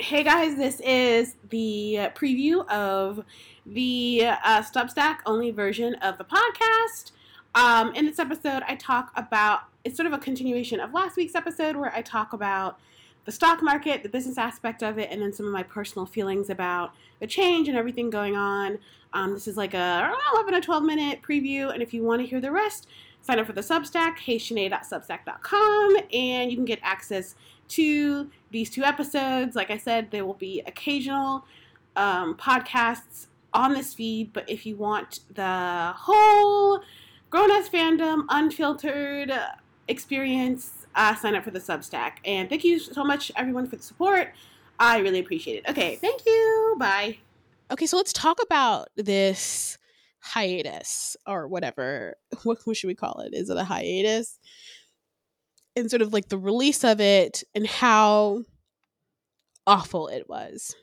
Hey guys, this is the preview of the uh, Substack only version of the podcast. Um, in this episode, I talk about it's sort of a continuation of last week's episode where I talk about the stock market, the business aspect of it, and then some of my personal feelings about the change and everything going on. Um, this is like a 11 or 12 minute preview, and if you want to hear the rest, sign up for the Substack, heyshanae.substack.com, and you can get access to these two episodes. Like I said, there will be occasional um, podcasts on this feed, but if you want the whole grown ass fandom, unfiltered experience, uh, sign up for the Substack. And thank you so much, everyone, for the support. I really appreciate it. Okay, thank you. Bye. Okay, so let's talk about this hiatus or whatever. What, what should we call it? Is it a hiatus? And sort of like the release of it and how awful it was.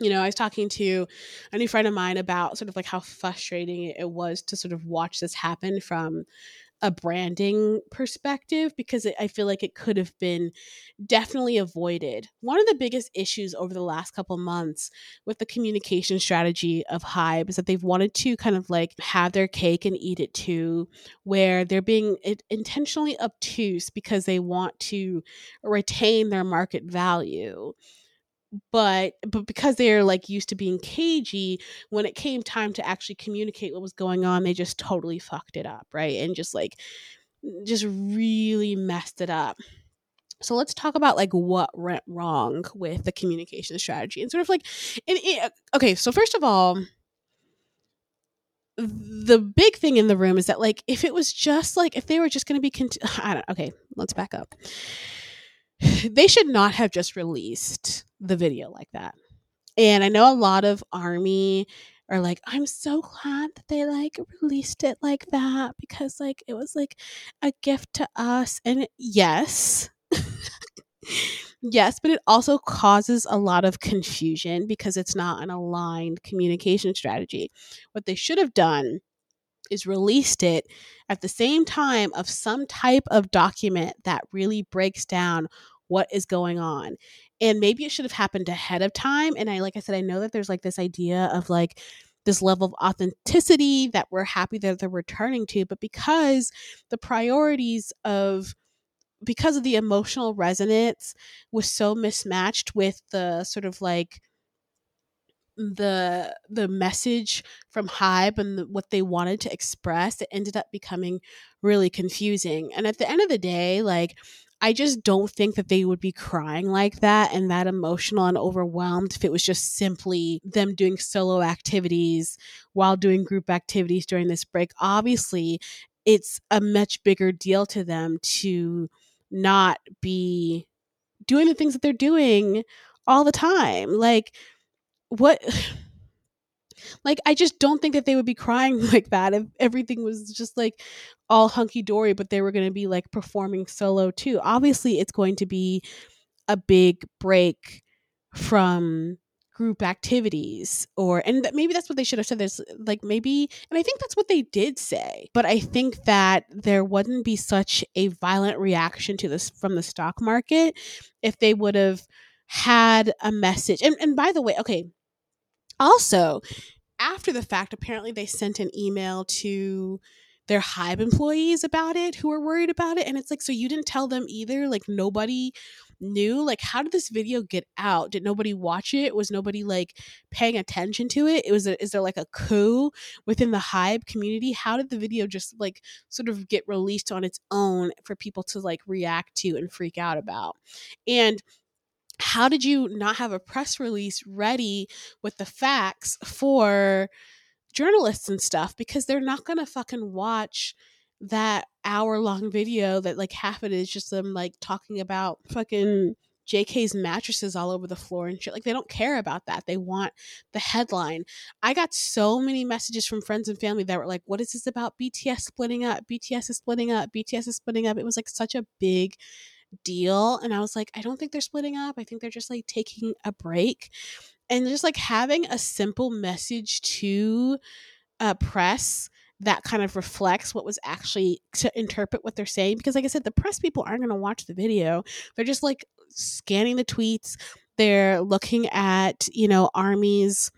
You know, I was talking to a new friend of mine about sort of like how frustrating it was to sort of watch this happen from a branding perspective because it, I feel like it could have been definitely avoided. One of the biggest issues over the last couple months with the communication strategy of Hybe is that they've wanted to kind of like have their cake and eat it too, where they're being intentionally obtuse because they want to retain their market value but but because they're like used to being cagey when it came time to actually communicate what was going on they just totally fucked it up right and just like just really messed it up. So let's talk about like what went wrong with the communication strategy and sort of like and it, okay so first of all the big thing in the room is that like if it was just like if they were just going to be cont- I don't okay let's back up. They should not have just released the video like that. And I know a lot of army are like, I'm so glad that they like released it like that because like it was like a gift to us. And yes. yes, but it also causes a lot of confusion because it's not an aligned communication strategy. What they should have done is released it at the same time of some type of document that really breaks down what is going on and maybe it should have happened ahead of time and i like i said i know that there's like this idea of like this level of authenticity that we're happy that they're returning to but because the priorities of because of the emotional resonance was so mismatched with the sort of like the the message from Hybe and the, what they wanted to express it ended up becoming really confusing and at the end of the day like I just don't think that they would be crying like that and that emotional and overwhelmed if it was just simply them doing solo activities while doing group activities during this break. Obviously, it's a much bigger deal to them to not be doing the things that they're doing all the time. Like, what like I just don't think that they would be crying like that if everything was just like all hunky dory, but they were going to be like performing solo too. Obviously, it's going to be a big break from group activities or and maybe that's what they should have said there's like maybe and i think that's what they did say but i think that there wouldn't be such a violent reaction to this from the stock market if they would have had a message and, and by the way okay also after the fact, apparently they sent an email to their Hybe employees about it who were worried about it. And it's like, so you didn't tell them either? Like, nobody knew? Like, how did this video get out? Did nobody watch it? Was nobody like paying attention to it? It was, a, is there like a coup within the Hybe community? How did the video just like sort of get released on its own for people to like react to and freak out about? And how did you not have a press release ready with the facts for journalists and stuff because they're not going to fucking watch that hour long video that like half of it is just them like talking about fucking JK's mattresses all over the floor and shit. Like they don't care about that. They want the headline. I got so many messages from friends and family that were like, "What is this about BTS splitting up? BTS is splitting up. BTS is splitting up." It was like such a big deal. And I was like, I don't think they're splitting up. I think they're just like taking a break. And just like having a simple message to uh, press that kind of reflects what was actually to interpret what they're saying because like i said the press people aren't going to watch the video they're just like scanning the tweets, they're looking at, you know, armies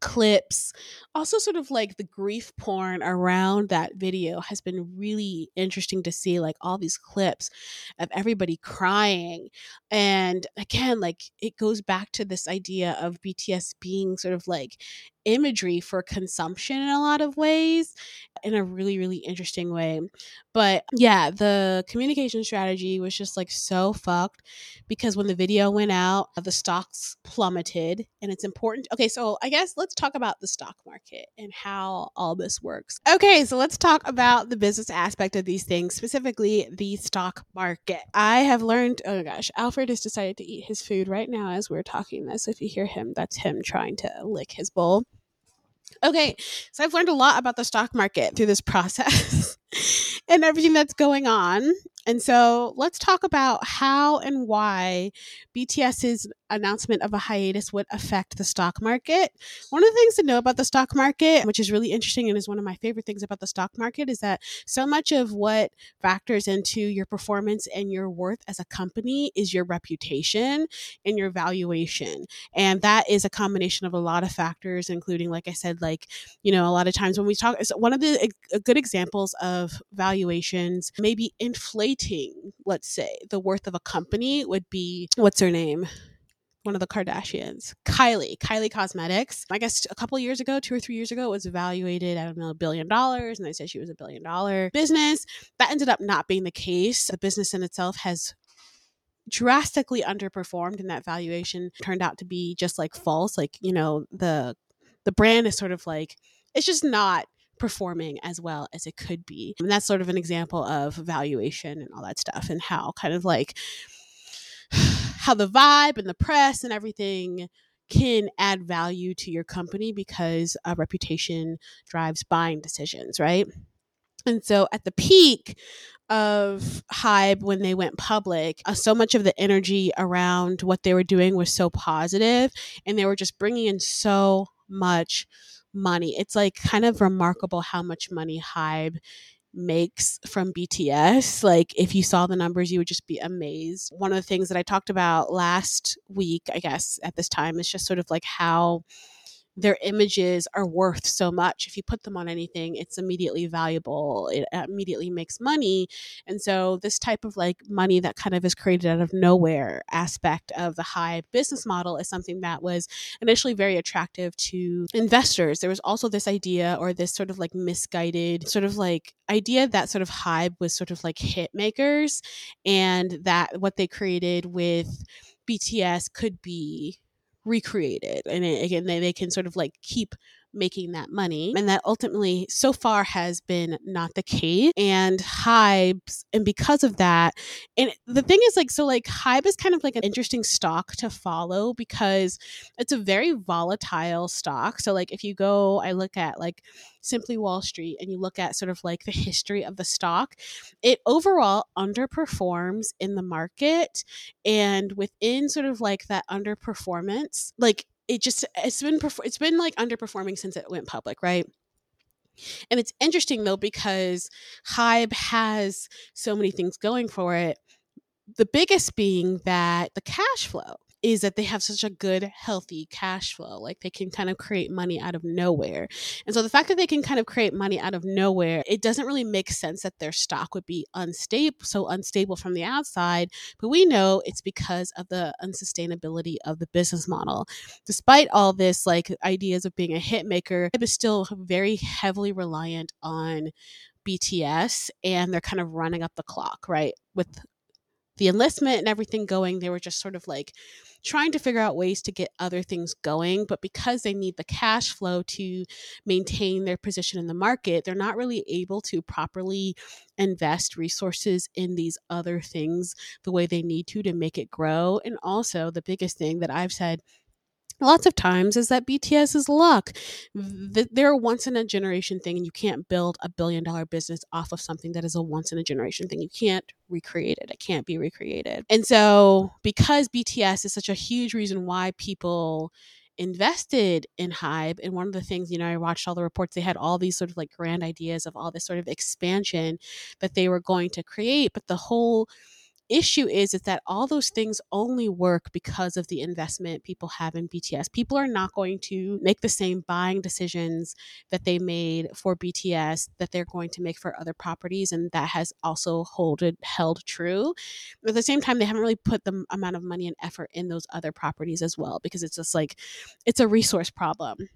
clips also sort of like the grief porn around that video has been really interesting to see like all these clips of everybody crying. And again like it goes back to this idea of bts being sort of like imagery for consumption in a lot of ways in a really really interesting way. But yeah the communication strategy was just like so fucked because when the video went out the stocks plummeted and it's important okay so i guess let's talk about the stock market and how all this works. Okay so let's talk about the business aspect of these things specifically the stock market. I have learned oh gosh alfred has decided to eat his food right now as we're talking this. If you hear him that's him trying to lick his bowl. Okay, so I've learned a lot about the stock market through this process and everything that's going on. And so let's talk about how and why BTS's announcement of a hiatus would affect the stock market. One of the things to know about the stock market, which is really interesting and is one of my favorite things about the stock market, is that so much of what factors into your performance and your worth as a company is your reputation and your valuation. And that is a combination of a lot of factors, including, like I said, like, you know, a lot of times when we talk, so one of the good examples of valuations, maybe inflating, let's say, the worth of a company would be what's her name? One of the Kardashians, Kylie, Kylie Cosmetics. I guess a couple years ago, two or three years ago, it was evaluated, know, a billion dollars. And they said she was a billion dollar business. That ended up not being the case. The business in itself has drastically underperformed and that valuation turned out to be just like false like you know the the brand is sort of like it's just not performing as well as it could be and that's sort of an example of valuation and all that stuff and how kind of like how the vibe and the press and everything can add value to your company because a reputation drives buying decisions, right? And so at the peak of Hybe when they went public, uh, so much of the energy around what they were doing was so positive and they were just bringing in so much money. It's like kind of remarkable how much money Hybe makes from BTS. Like, if you saw the numbers, you would just be amazed. One of the things that I talked about last week, I guess, at this time, is just sort of like how their images are worth so much. If you put them on anything, it's immediately valuable. It uh, immediately makes money. And so, this type of like money that kind of is created out of nowhere aspect of the Hybe business model is something that was initially very attractive to investors. There was also this idea or this sort of like misguided sort of like idea that sort of Hybe was sort of like hit makers and that what they created with BTS could be recreated and it, again they, they can sort of like keep making that money and that ultimately so far has been not the case and Hybe's and because of that and the thing is like so like Hybe is kind of like an interesting stock to follow because it's a very volatile stock so like if you go I look at like Simply Wall Street and you look at sort of like the history of the stock, it overall underperforms in the market. And within sort of like that underperformance, like it just it's been it's been like underperforming since it went public, right? And it's interesting though because Hybe has so many things going for it. The biggest being that the cash flow is that they have such a good, healthy cash flow. Like they can kind of create money out of nowhere. And so the fact that they can kind of create money out of nowhere, it doesn't really make sense that their stock would be unstable, so unstable from the outside. But we know it's because of the unsustainability of the business model. Despite all this, like ideas of being a hit maker, it is still very heavily reliant on BTS and they're kind of running up the clock, right? With the enlistment and everything going, they were just sort of like trying to figure out ways to get other things going. But because they need the cash flow to maintain their position in the market, they're not really able to properly invest resources in these other things the way they need to to make it grow. And also, the biggest thing that I've said lots of times is that BTS is luck. They're a once in a generation thing, and you can't build a billion dollar business off of something that is a once in a generation thing. You can't recreate it, it can't be recreated. And so, because BTS is such a huge reason why people invested in Hybe, and one of the things, you know, I watched all the reports, they had all these sort of like grand ideas of all this sort of expansion that they were going to create, but the whole issue is is that all those things only work because of the investment people have in BTS. People are not going to make the same buying decisions that they made for BTS that they're going to make for other properties and that has also holded held true. But at the same time they haven't really put the amount of money and effort in those other properties as well because it's just like it's a resource problem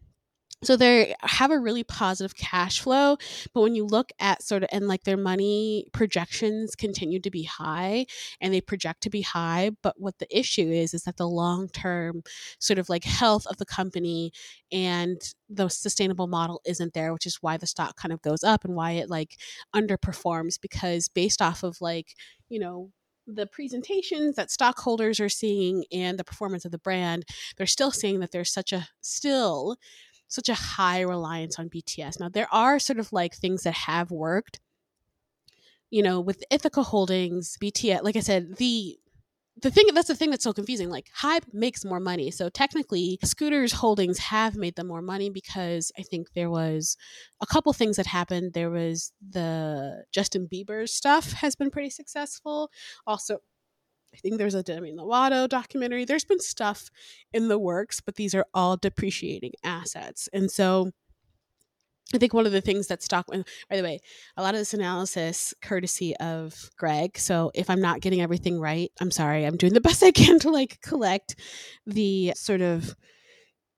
so they have a really positive cash flow but when you look at sort of and like their money projections continue to be high and they project to be high but what the issue is is that the long term sort of like health of the company and the sustainable model isn't there which is why the stock kind of goes up and why it like underperforms because based off of like you know the presentations that stockholders are seeing and the performance of the brand, they're still seeing that there's such a still such a high reliance on BTS. Now, there are sort of like things that have worked. You know, with Ithaca Holdings, BTS, like I said, the the thing that's the thing that's so confusing like Hybe makes more money so technically scooters holdings have made them more money because i think there was a couple things that happened there was the justin bieber stuff has been pretty successful also I think there's a Demi Lovato documentary. There's been stuff in the works, but these are all depreciating assets. And so I think one of the things that stock, by the way, a lot of this analysis courtesy of Greg. So if I'm not getting everything right, I'm sorry. I'm doing the best I can to like collect the sort of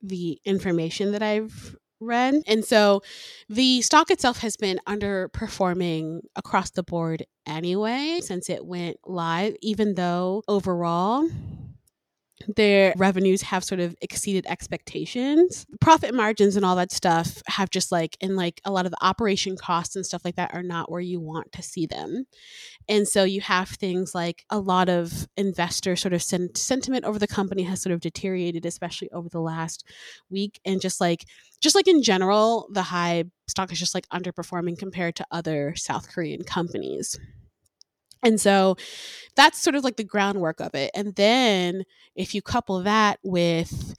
the information that I've read. And so the stock itself has been underperforming across the board anyway since it went live, even though overall their revenues have sort of exceeded expectations. Profit margins and all that stuff have just like, and like a lot of the operation costs and stuff like that are not where you want to see them. And so you have things like a lot of investor sort of sen- sentiment over the company has sort of deteriorated, especially over the last week. And just like, just like in general, the Hybe stock is just like underperforming compared to other South Korean companies. And so that's sort of like the groundwork of it. And then if you couple that with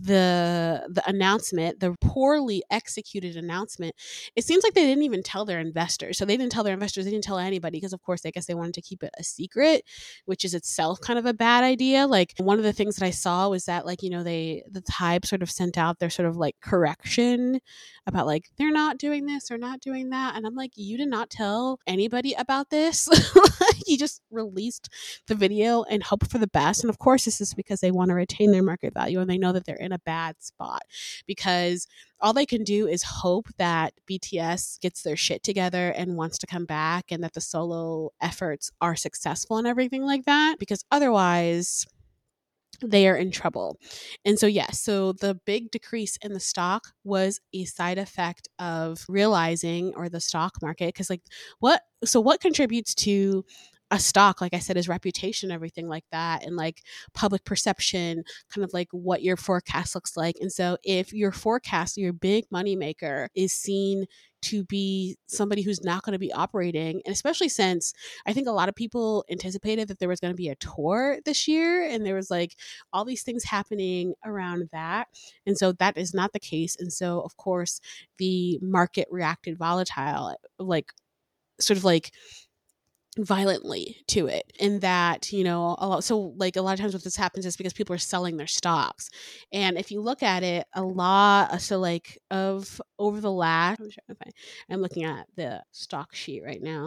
the the announcement the poorly executed announcement it seems like they didn't even tell their investors. So they didn't tell their investors they didn't tell anybody because of course i guess they wanted to keep it a secret which is itself kind of a bad idea. Like one of the things that i saw was that like you know they the type sort of sent out their sort of like correction about like they're not doing this or not doing that and i'm like you did not tell anybody about this? You just released the video and hope for the best and of course this is because they want to retain their market value and they know that they're in a bad spot because all they can do is hope that BTS gets their shit together and wants to come back and that the solo efforts are successful and everything like that because otherwise they are in trouble. And so, yes, so the big decrease in the stock was a side effect of realizing, or the stock market, because, like, what, so what contributes to a stock like i said is reputation everything like that and like public perception kind of like what your forecast looks like and so if your forecast your big money maker is seen to be somebody who's not going to be operating and especially since i think a lot of people anticipated that there was going to be a tour this year and there was like all these things happening around that and so that is not the case and so of course the market reacted volatile like sort of like violently to it in that you know a lot so like a lot of times what this happens is because people are selling their stocks. And if you look at it a lot uh, so like of over the last i'm looking at the stock sheet right now